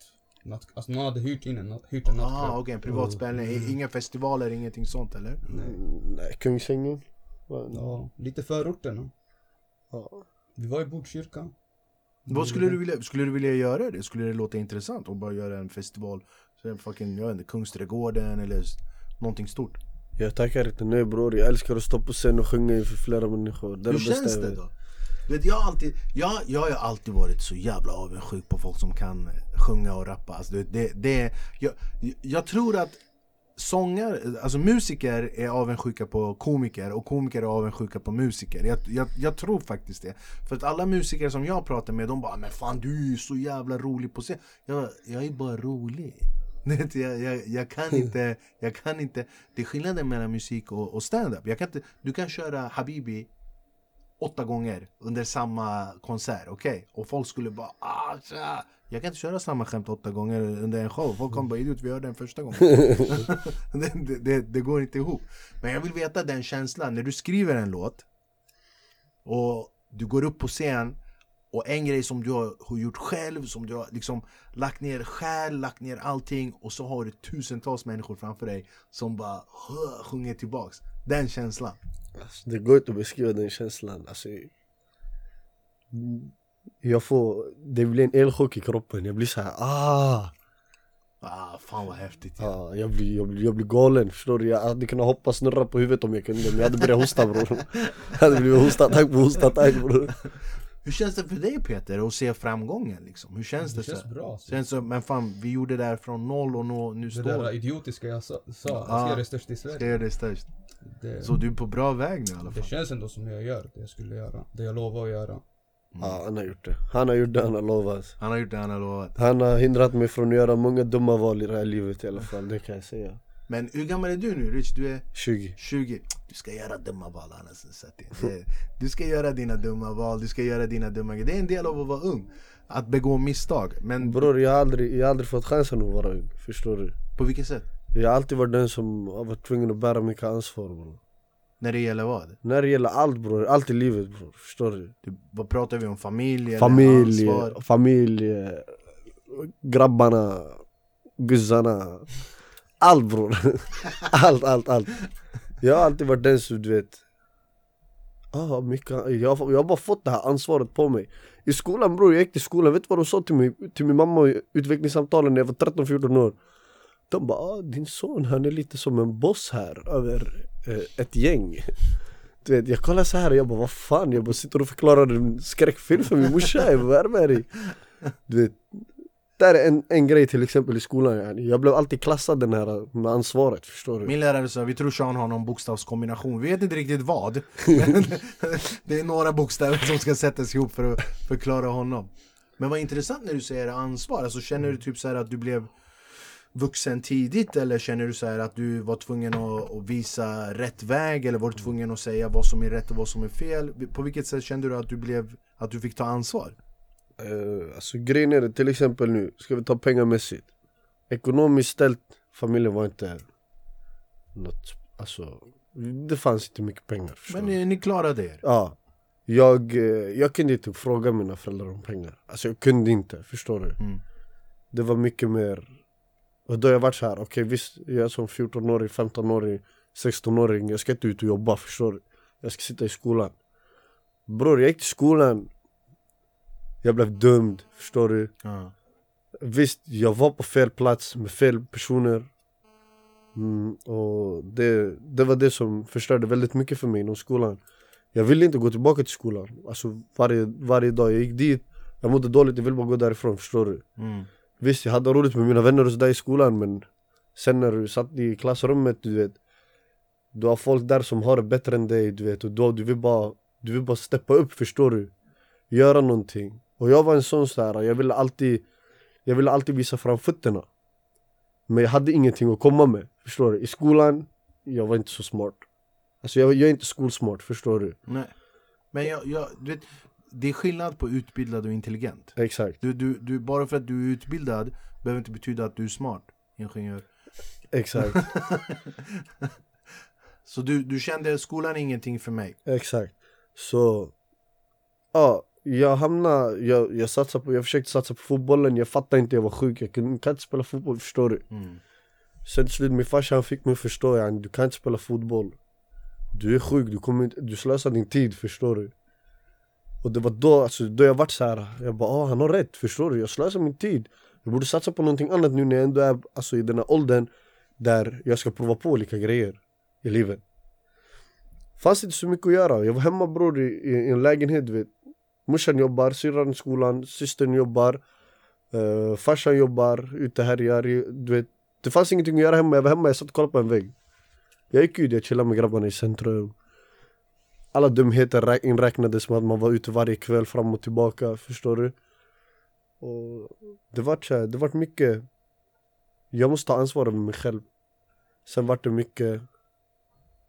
Natt, alltså någon hade hyrt in en, hyrt en nattklubb. Ah, okej, en privat spelning. Mm. Inga festivaler, ingenting sånt eller? nej Kungsängen Ja, lite förorterna. Ja. Vi var i Botkyrka. Vad skulle du vilja, skulle du vilja göra det? Skulle det låta intressant att bara göra en festival? Så en fucking, jag vet inte, Kungsträdgården eller någonting stort? Jag tackar inte nej bror, jag älskar att stå på scen och sjunga inför flera människor Det Hur känns det då? Du vet, jag, har alltid, jag, jag har alltid varit så jävla avundsjuk på folk som kan sjunga och rappa. Alltså, det, det, det, jag, jag tror att sångare, alltså musiker är avundsjuka på komiker och komiker är avundsjuka på musiker. Jag, jag, jag tror faktiskt det. För att alla musiker som jag pratar med, de bara 'Men fan du är så jävla rolig på scen' Jag, jag är bara rolig. Du Jag, jag, jag, kan inte, jag kan inte, det är skillnaden mellan musik och, och stand-up. Jag kan inte, du kan köra Habibi åtta gånger under samma konsert, okej? Och folk skulle bara ah, tja. Jag kan inte köra samma skämt åtta gånger under en show. Folk kommer bara idiot, vi hörde den första gången. det, det, det, det går inte ihop. Men jag vill veta den känslan när du skriver en låt och du går upp på scen och en grej som du har, gjort själv, som du har liksom lagt ner själ, lagt ner allting och så har du tusentals människor framför dig som bara sjunger tillbaks. Den känslan. Alltså, det går inte att beskriva den känslan. Alltså, jag får, det blir en elchock i kroppen. Jag blir så här, ah, Ah, fan vad häftigt. Ja. ah jag, blir, jag, blir, jag blir galen. Förstår du? Jag hade kunnat hoppa snurra på huvudet om jag kunde. Men jag hade börjat hosta bror. Jag hade blivit hostattack på hostattack bror. Hur känns det för dig Peter att se framgången liksom? Hur känns det? Det känns så? bra. alltså. Känns som, men fan vi gjorde det här från noll och nå, nu Det står där idiotiska jag sa, sa jag Ja. ska göra det störst i Ska Sverige. göra det störst. Det, Så du är på bra väg nu i alla det fall. känns ändå som jag gör det jag skulle göra. Det jag lovar att göra. Ja, han har gjort det. Han har gjort det han har lovat. Han har gjort det han har lovat. Han har hindrat mig från att göra många dumma val i det här livet i alla fall, det kan jag säga. Men hur gammal är du nu Rich? Du är 20. 20. Du ska göra dumma val det- det- Du ska göra dina dumma val, du ska göra dina dumma grejer. Det är en del av att vara ung. Att begå misstag. Men Bror jag har aldrig, jag har aldrig fått chansen att vara ung, förstår du? på vilket sätt? Jag har alltid varit den som har varit tvungen att bära mycket ansvar bror. När det gäller vad? När det gäller allt bror, allt i livet bror, förstår du? Du, vad pratar vi om? Familj? Familj, familj, eh, grabbarna, guzzarna allt bror, allt, allt, allt. Jag har alltid varit den som du vet ah, mycket, jag, har- jag har bara fått det här ansvaret på mig. I skolan bror, jag gick till skolan, vet du vad de sa till mig, till min mamma i utvecklingssamtalen när jag var 13-14 år? De bara ah, din son han är lite som en boss här över eh, ett gäng. Du vet, jag kollar så här och jag bara vad fan, jag bara sitter och förklarar en skräckfilm för min morsa, jag bara, vad är det med dig? Du vet, där är en, en grej till exempel i skolan. Jag blev alltid klassad den här med ansvaret, förstår du? Min lärare sa vi tror Sean har någon bokstavskombination, vi vet inte riktigt vad det är några bokstäver som ska sättas ihop för att förklara honom Men vad intressant när du säger ansvar, alltså känner du typ så här att du blev vuxen tidigt eller känner du så här att du var tvungen att, att visa rätt väg eller var du tvungen att säga vad som är rätt och vad som är fel? På vilket sätt kände du att du blev, att du fick ta ansvar? Uh, alltså grejen är det, till exempel nu, ska vi ta pengamässigt Ekonomiskt ställt, familjen var inte något, alltså Det fanns inte mycket pengar Men ni, ni klarade er? Ja jag, eh, jag kunde inte fråga mina föräldrar om pengar Alltså jag kunde inte, förstår du? Mm. Det var mycket mer Och då har jag varit så här, okej visst Jag är som 14-årig, 15-årig, 16-åring Jag ska inte ut och jobba, förstår du? Jag ska sitta i skolan Bror jag gick till skolan Jag blev dömd, förstår du? Ja. Visst, jag var på fel plats med fel personer mm, Och det, det var det som förstörde väldigt mycket för mig inom skolan Jag ville inte gå tillbaka till skolan Alltså varje, varje dag jag gick dit Jag mådde dåligt, jag ville bara gå därifrån, förstår du? Mm. Visst, jag hade roligt med mina vänner och sådär i skolan men Sen när du satt i klassrummet, du vet Du har folk där som har det bättre än dig, du vet Och då, du vill bara, du vill bara steppa upp, förstår du? Göra någonting Och jag var en sån så här, jag ville alltid Jag ville alltid visa fram fötterna Men jag hade ingenting att komma med, förstår du? I skolan, jag var inte så smart Alltså jag, jag är inte skolsmart, förstår du? Nej. Men jag, jag, du vet, det är skillnad på utbildad och intelligent. Exakt, Du, du, du, bara för att du är utbildad behöver inte betyda att du är smart ingenjör. exakt, Så du, du kände skolan är ingenting för mig. exakt Så Ja, jag hamnade, jag, jag satsade på, jag försökte satsa på fotbollen, jag fattade inte, jag var sjuk, jag kunde, kan inte spela fotboll, förstår du? Mm. Sen till slut, min farsa han fick mig att förstå, yani, du kan inte spela fotboll Du är sjuk, du, kommer inte, du slösar din tid, förstår du? Och det var då, alltså, då jag vart så här, jag bara ah, han har rätt, förstår du? Jag slösar min tid Jag borde satsa på någonting annat nu när jag ändå är alltså, i den här åldern Där jag ska prova på olika grejer i livet Fanns inte så mycket att göra, jag var hemma bror i, i, i en lägenhet du vet Morsan jobbar, syrran i skolan, systern jobbar uh, Farsan jobbar, ute härjar, du vet Det fanns ingenting att göra hemma, jag var hemma, jag satt och kollade på en vägg. Jag gick ut, jag chillade med grabbarna i centrum. Alla dumheter inräknades med att man var ute varje kväll fram och tillbaka, förstår du? Och det vart så här, det vart mycket Jag måste ta ansvar över mig själv. Sen vart det mycket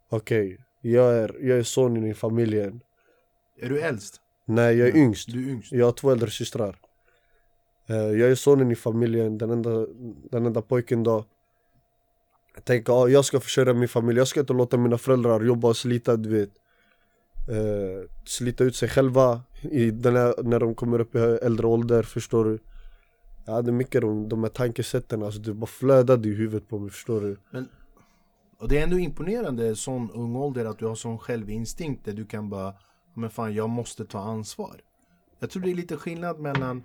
Okej, jag, är, jag är sonen i familjen Är du äldst? Nej jag är yngst, Du är yngst? jag har två äldre systrar. Eh, Jag är sonen i familjen, den enda, den enda pojken då. Jag tänker, ja, jag ska försörja min familj, jag ska inte låta mina föräldrar jobba och slita du vet. Eh, Slita ut sig själva i den här, när de kommer upp i äldre ålder, förstår du? Jag hade mycket de, de här tankesätten, alltså det bara flödade i huvudet på mig, förstår du? Och det är ändå imponerande sån ung ålder att du har sån självinstinkt där du kan bara Men fan jag måste ta ansvar. Jag tror det är lite skillnad mellan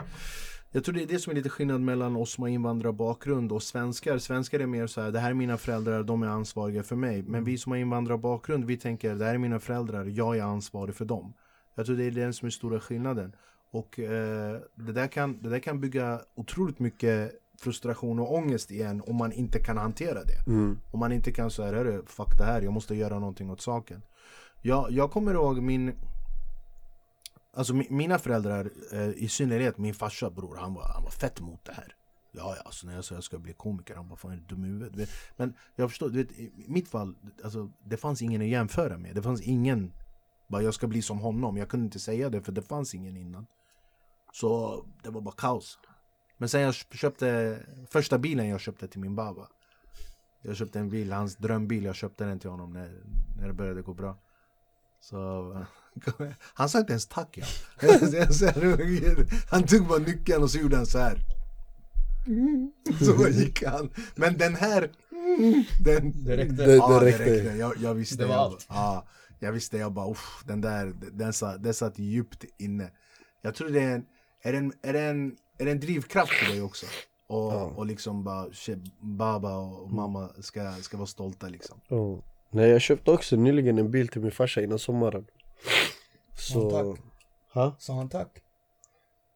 Jag tror det är det som är lite skillnad mellan oss som har invandrarbakgrund och svenskar. Svenskar är mer så här, det här är mina föräldrar, de är ansvariga för mig. Men vi som har invandrarbakgrund, vi tänker det här är mina föräldrar, jag är ansvarig för dem. Jag tror det är den som är stora skillnaden. Och eh, det, där kan, det där kan bygga otroligt mycket frustration och ångest igen om man inte kan hantera det. Mm. om man inte kan säga hörru, fuck det här, jag måste göra någonting åt saken. Jag, jag kommer ihåg min Alltså mina föräldrar, eh, i synnerhet min farsa bror, han var, han var fett mot det här. Ja, ja, alltså när jag sa jag ska bli komiker, han bara fan är du dum i huvudet? Men jag förstår, du vet, i mitt fall, alltså, det fanns ingen att jämföra med. Det fanns ingen, bara jag ska bli som honom. Jag kunde inte säga det för det fanns ingen innan. Så det var bara kaos. Men sen jag köpte, första bilen jag köpte till min baba. Jag köpte en bil, hans drömbil, jag köpte den till honom när, när det började gå bra. Så han sa inte ens tack ja. Han tog bara nyckeln och så gjorde han så här. Så bara gick han. Men den här, den, Det räckte. Ja, det räckte. Jag, jag visste. Det var jag, allt. Ja, jag visste, jag bara uff, den där, den satt, den satt djupt inne. Jag tror det är en, är det en, är det en, är det en drivkraft för dig också? Och, Ja. och liksom bara, shit, baba och mamma ska, ska vara stolta liksom. Ja. Nej jag köpte också nyligen en bil till min farsa innan sommaren Så... Ja, tack. Ha? Sa han tack?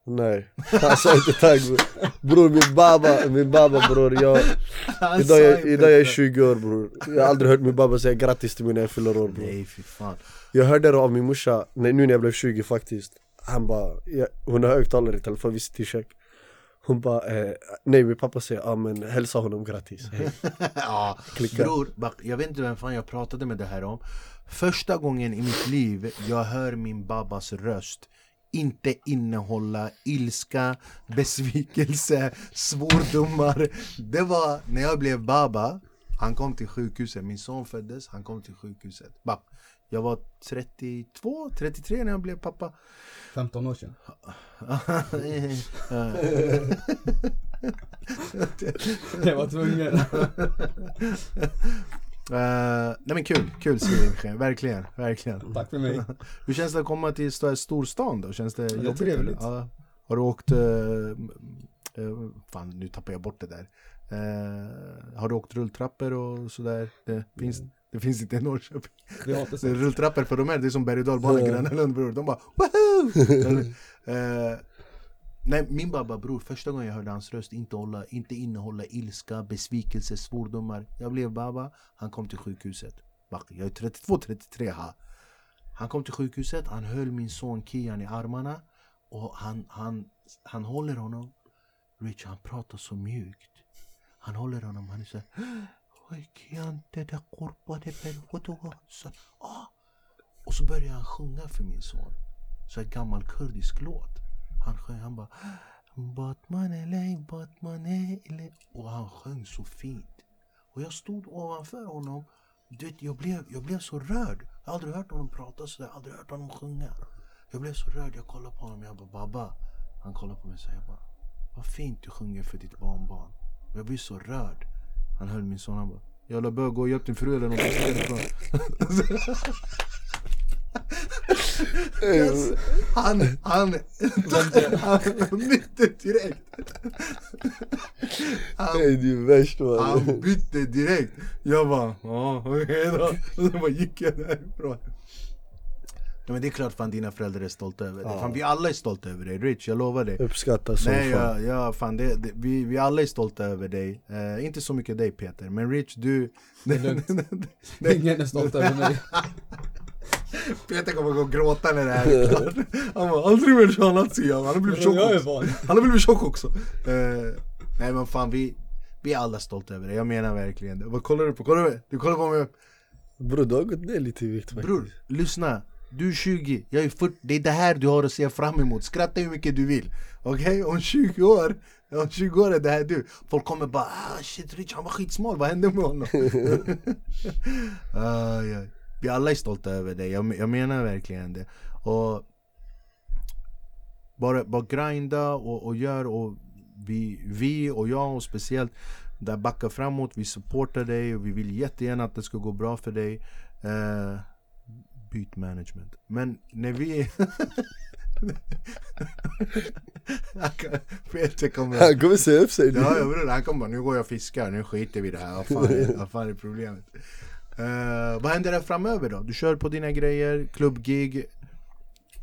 Nej, han sa inte tack bror min baba, min baba bror jag, Han idag, sa jag, idag jag är det. 20 år bror Jag har aldrig hört min baba säga grattis till mig när jag fyller år bror Nej fy fan. Jag hörde det av min morsa, nej, nu när jag blev 20 faktiskt Han bara, hon har högtalare i telefon, vi sitter i kök Hon bara, eh, nej min pappa säger, ja men hälsa honom grattis Hej. ja, Klicka. bror, jag vet inte vem fan jag pratade med det här om. Första gången i mitt liv jag hör min babbas röst inte innehålla ilska, besvikelse, svordomar. Det var när jag blev baba. Han kom till sjukhuset, min son föddes, han kom till sjukhuset. Ba. Jag var 32, 33 när jag blev pappa. 15 år sedan. Jag var tvungen. Eh, nej men kul, kul Sirin, verkligen, verkligen. Tack för mig. Hur känns det att komma till st- storstan då? Känns det är jobbigt? trevligt. eller? Ja. Har du åkt, uh, fan nu tappar jag bort det där. Har du åkt rulltrappor och sådär? Det finns, det finns inte i Norrköping. Vi har inte Så sett. rulltrappor för de här, det är som berg och dalbana, Ja. Gröna Lund bror. De bara woho! Nej, min babba bror, första gången jag hörde hans röst inte, hålla, inte innehålla ilska, besvikelse, svordomar. Jag blev baba, han kom till sjukhuset. Jag är 32-33 ha. Han kom till sjukhuset, han höll min son Kian i armarna och han, han, han håller honom. Rich, han pratar så mjukt. Han håller honom, han är såhär Oj Kian, det där korpade. Ah. Och så börjar han sjunga för min son. Så en gammal kurdisk låt. Han sjöng, han bara Batman lej, Batman lej. Och han sjöng så fint. Och jag stod ovanför honom. Du vet, jag, blev, jag blev så rörd. Jag har aldrig hört honom prata sådär, aldrig hört honom sjunga. Jag blev så rörd, jag kollade på honom, jag bara Baba. Han kollade på mig och sa, jag bara Vad fint du sjunger för ditt barnbarn. Jag blev så rörd. Han höll min son, han bara Jävla bög, gå och hjälp din fru eller något. Yes. Han, han, han bytte direkt. Han, du är värst man han bytte direkt. Jag bara, ja okej då. Och så bara gick jag därifrån. Ja, men det är klart fan dina föräldrar är stolta över dig. Ja. Fan vi alla är stolta över dig Rich, jag lovar dig. Uppskattar som Nej, fan ja, ja, fan det, det, vi, vi alla är stolta över dig. Eh, inte så mycket dig Peter, men Rich du... Det är lugnt. Ingen är stolt över mig. Peter kommer gå och gråta när det här är klart. Han bara, aldrig mer tjänat sig han har blivit tjock också. Han har blivit tjock också. Eh, nej men fan vi, vi är alla stolta över det, jag menar verkligen det. Vad kollar du på? Kollar du, du kollar på mig? Bror du har gått ner lite i vikt faktiskt Bror, lyssna. du är 20, jag är 40, det är det här du har att se fram emot, skratta hur mycket du vill Okej, om 20 år, om 20 år är det här du Folk kommer bara ah shit Rich han var skitsmal, vad hände med honom? aj, aj. Vi alla är stolta över dig, jag, jag menar verkligen det. Och bara, bara grinda och, och gör och vi, vi och jag och speciellt där backar framåt, vi supportar dig och vi vill jättegärna att det ska gå bra för dig. Eh, Byt management. Men när vi Peter kommer Han kommer se upp sig nu. Ja, jag bror, han kommer bara nu går jag och fiskar, nu skiter vi i det här, vad fan är, vad fan är problemet? Eh, vad händer där framöver då? Du kör på dina grejer, klubbgig,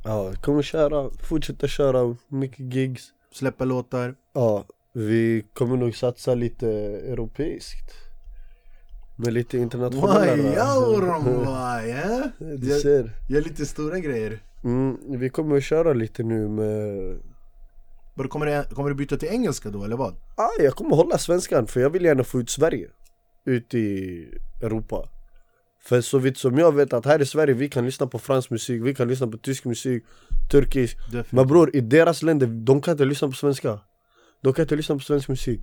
Ja, kommer köra, fortsätta köra mycket gigs. släppa låtar Ja, vi kommer nog satsa lite europeiskt. Med lite internationella... Why, eh? Du ser. gör lite stora grejer Mm, vi kommer att köra lite nu med... Kommer, det, kommer du byta till engelska då eller vad? Ah, jag kommer hålla svenskan för jag vill gärna få ut Sverige. Ut i Europa. För så vitt som jag vet att här i Sverige vi kan lyssna på fransk musik, vi kan lyssna på tysk musik, turkisk. Definitivt. Men bror, i deras länder, de kan inte lyssna på svenska. De kan inte lyssna på svensk musik.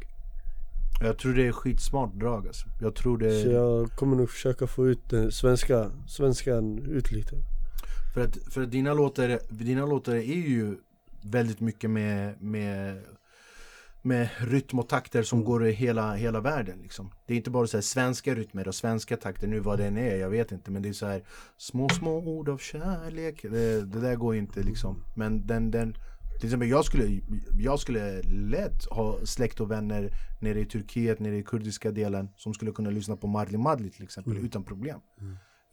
Jag tror det är skitsmart drag alltså. Jag tror Så det jag kommer nog försöka få ut den svenska, svenskan ut lite. För att, för att dina, låtar, dina låtar är ju väldigt mycket med, med, med rytm och takter som går i hela, hela världen liksom. Det är inte bara så här svenska rytmer och svenska takter nu vad den är, jag vet inte men det är så här små små ord av kärlek Det, det där går inte liksom Men den, den till exempel jag skulle, jag skulle lätt ha släkt och vänner nere i Turkiet, nere i kurdiska delen som skulle kunna lyssna på Marli Madli till exempel utan problem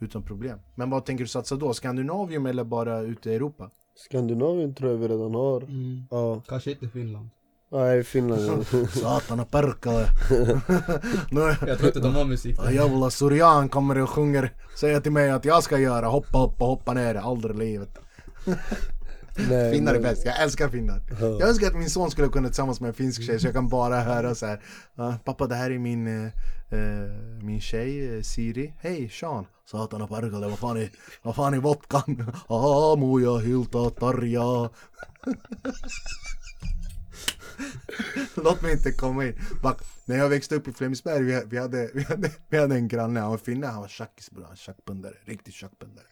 Utan problem. Men vad tänker du satsa då? Skandinavium eller bara ute i Europa? Skandinavien tror jag vi redan har. Mm. Ja, Kanske inte Finland. Nej Finland. Satana perkele! nu, Jag tror inte de har musik ja, jävla Surian kommer och sjunger, säger till mig att jag ska göra hoppa upp och hoppa ner, aldrig i livet. nej, Finnar är bäst, jag älskar finnar. Jag önskar att min son skulle kunna tillsammans med en finsk tjej så jag kan bara höra så här. "Ja, Pappa det här är min, eh, min tjej eh, Siri. Hej Sean! Satana perkele, vad fan är, vad fan är vodkan? Ah, moja hilta tarja. Låt mig inte komma in. Bara, när jag växte upp i Flemingsberg, vi, vi, hade, vi, hade, vi hade en granne, han var finne, han var tjackis bror, han tjackpundare, riktig tjackpundare.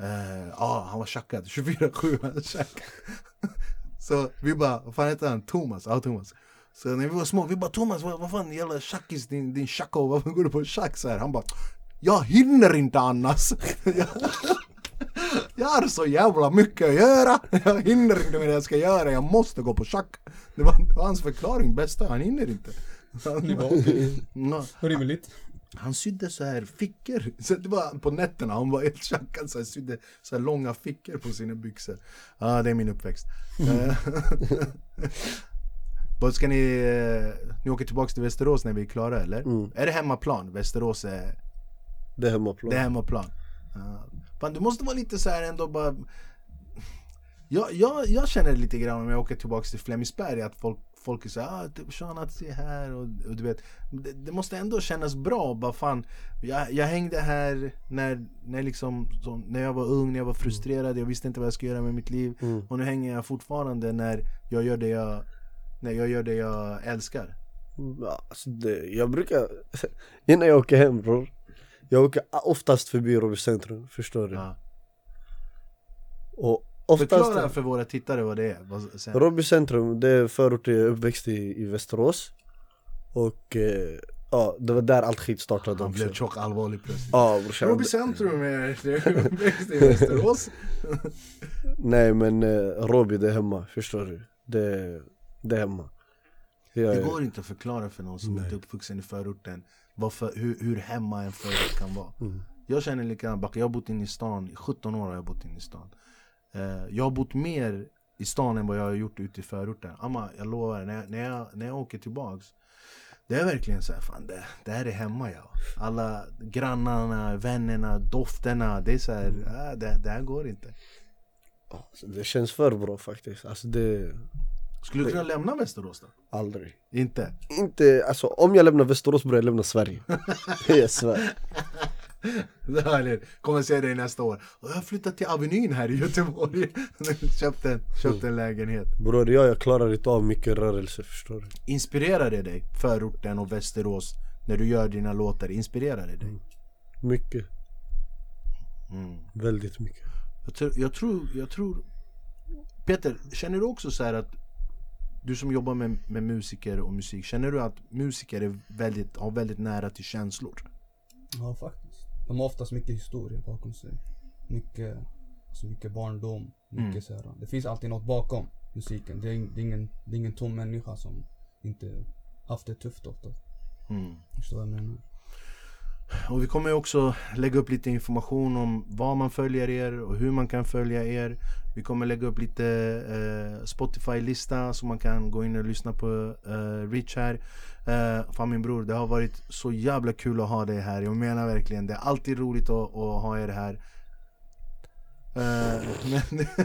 Uh, eh, ah, han var tjackad, 24-7 han var. Så vi bara, vad fan heter han? Thomas? Ja, Thomas. Så när vi var små, vi bara Thomas, vad, vad fan jävla tjackis, din, din tjacko, varför går du på tjack så här? Han bara, jag hinner inte annars. jag, har så jävla mycket att göra, jag hinner inte med det jag ska göra, jag måste gå på schack. Det var, det var hans förklaring, bästa, han hinner inte. Rimligt. Han sydde så här fickor, så det var på nätterna, han var helt tjackad så här, sydde så här långa fickor på sina byxor. Ja, det är min uppväxt. Eh, Vad ska ni, eh, ni åker tillbaks till Västerås när vi är klara eller? Mm. Är det hemmaplan? Västerås är, Det är hemmaplan. det är hemmaplan. Ja. Fan, du måste vara lite så här ändå bara jag, jag, jag känner lite grann om jag åker tillbaks till Flemingsberg att folk, folk är såhär ah, typ, Sean att se här och, och du vet det, det måste ändå kännas bra bara fan Jag, jag hängde här när, när liksom så, När jag var ung, när jag var frustrerad, jag visste inte vad jag skulle göra med mitt liv Mm. Och nu hänger jag fortfarande när jag gör det jag När jag gör det jag älskar Ja, Alltså det, jag brukar, innan jag åker hem bror Jag åker oftast förbi Råby centrum, förstår du? ja. Och oftast Förklara för våra tittare vad det är. Råby centrum, det är förort jag uppväxt i, i Västerås Och eh, ja, det var där allt skit startade Han också blev tjock allvarlig plötsligt Ja brorsan Råby centrum är uppväxt i Västerås Nej men eh, Råby det är hemma, förstår du? Det, det är hemma jag, Det går inte att förklara för någon som Nej. inte är uppvuxen i förorten varför, hur, hur hemma en förort kan vara. Mm. Jag känner likadant, jag har bott inne i stan, i 17 år har jag bott inne i stan. Eh, jag har bott mer i stan än vad jag har gjort ute i förorten. Amma, jag lovar, när jag, när jag, när jag åker tillbaks det är verkligen så här, fan det, det här är hemma ja. Alla grannarna, vännerna, dofterna. Det är så här, äh, det, det här går inte. det känns för bra faktiskt, alltså det, Skulle du kunna lämna Västerås då? aldrig Inte? Inte, alltså om jag lämnar Västerås börjar jag lämna Sverige Jag svär. Kommer se dig nästa år. Och jag har flyttat till Avenyn här i Göteborg. köpt, en, köpt en lägenhet. Bror jag, jag klarar inte av mycket rörelse förstår du Inspirerar det dig? Förorten och Västerås. När du gör dina låtar. Inspirerar det dig? Mycket, Mm. väldigt mycket Jag, tror, jag tror, jag tror Peter, känner du också så här att Du som jobbar med, med musiker och musik Känner du att musiker är väldigt, har väldigt nära till känslor? Ja, faktiskt. De har oftast mycket historia bakom sig. Mycket, alltså mycket barndom. Mycket Mm. så här. Det finns alltid något bakom musiken. Det är, det, är ingen, det är ingen tom människa som inte haft det tufft ofta. Mm. Förstår vad jag menar? Och vi kommer också lägga upp lite information om var man följer er och hur man kan följa er. Vi kommer lägga upp lite eh, Spotify-lista så man kan gå in och lyssna på eh, Rich här. Eh, fan min bror, det har varit så jävla kul att ha dig här. Jag menar verkligen, det är alltid roligt att, att ha er här. Eh, men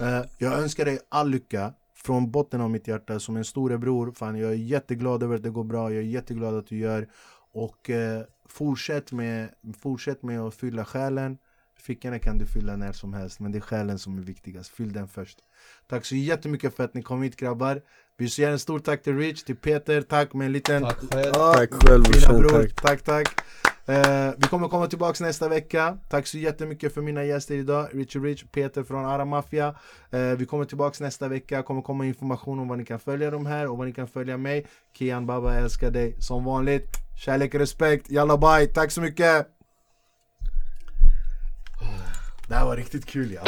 Eh, jag önskar dig all lycka från botten av mitt hjärta som en storebror. Fan, jag är jätteglad över att det går bra. Jag är jätteglad att du gör. Och eh, fortsätt, med, fortsätt med att fylla själen. Fickorna kan du fylla när som helst, men det är själen som är viktigast. Fyll den först. Tack så jättemycket för att ni kom hit grabbar. Vi säger en stor tack till Rich, till Peter. Tack med en liten... Tack själv. Ja, Tack själv bror. tack Tack, tack. Eh, vi kommer komma tillbaks nästa vecka. Tack så jättemycket för mina gäster idag. Richie Rich, Peter från Ara Mafia. Eh, vi kommer tillbaks nästa vecka. kommer komma information om var ni kan följa de här och var ni kan följa mig. Kian Baba jag älskar dig som vanligt. Kärlek och respekt. Jalla bye. Tack så mycket. Det här var riktigt kul ja.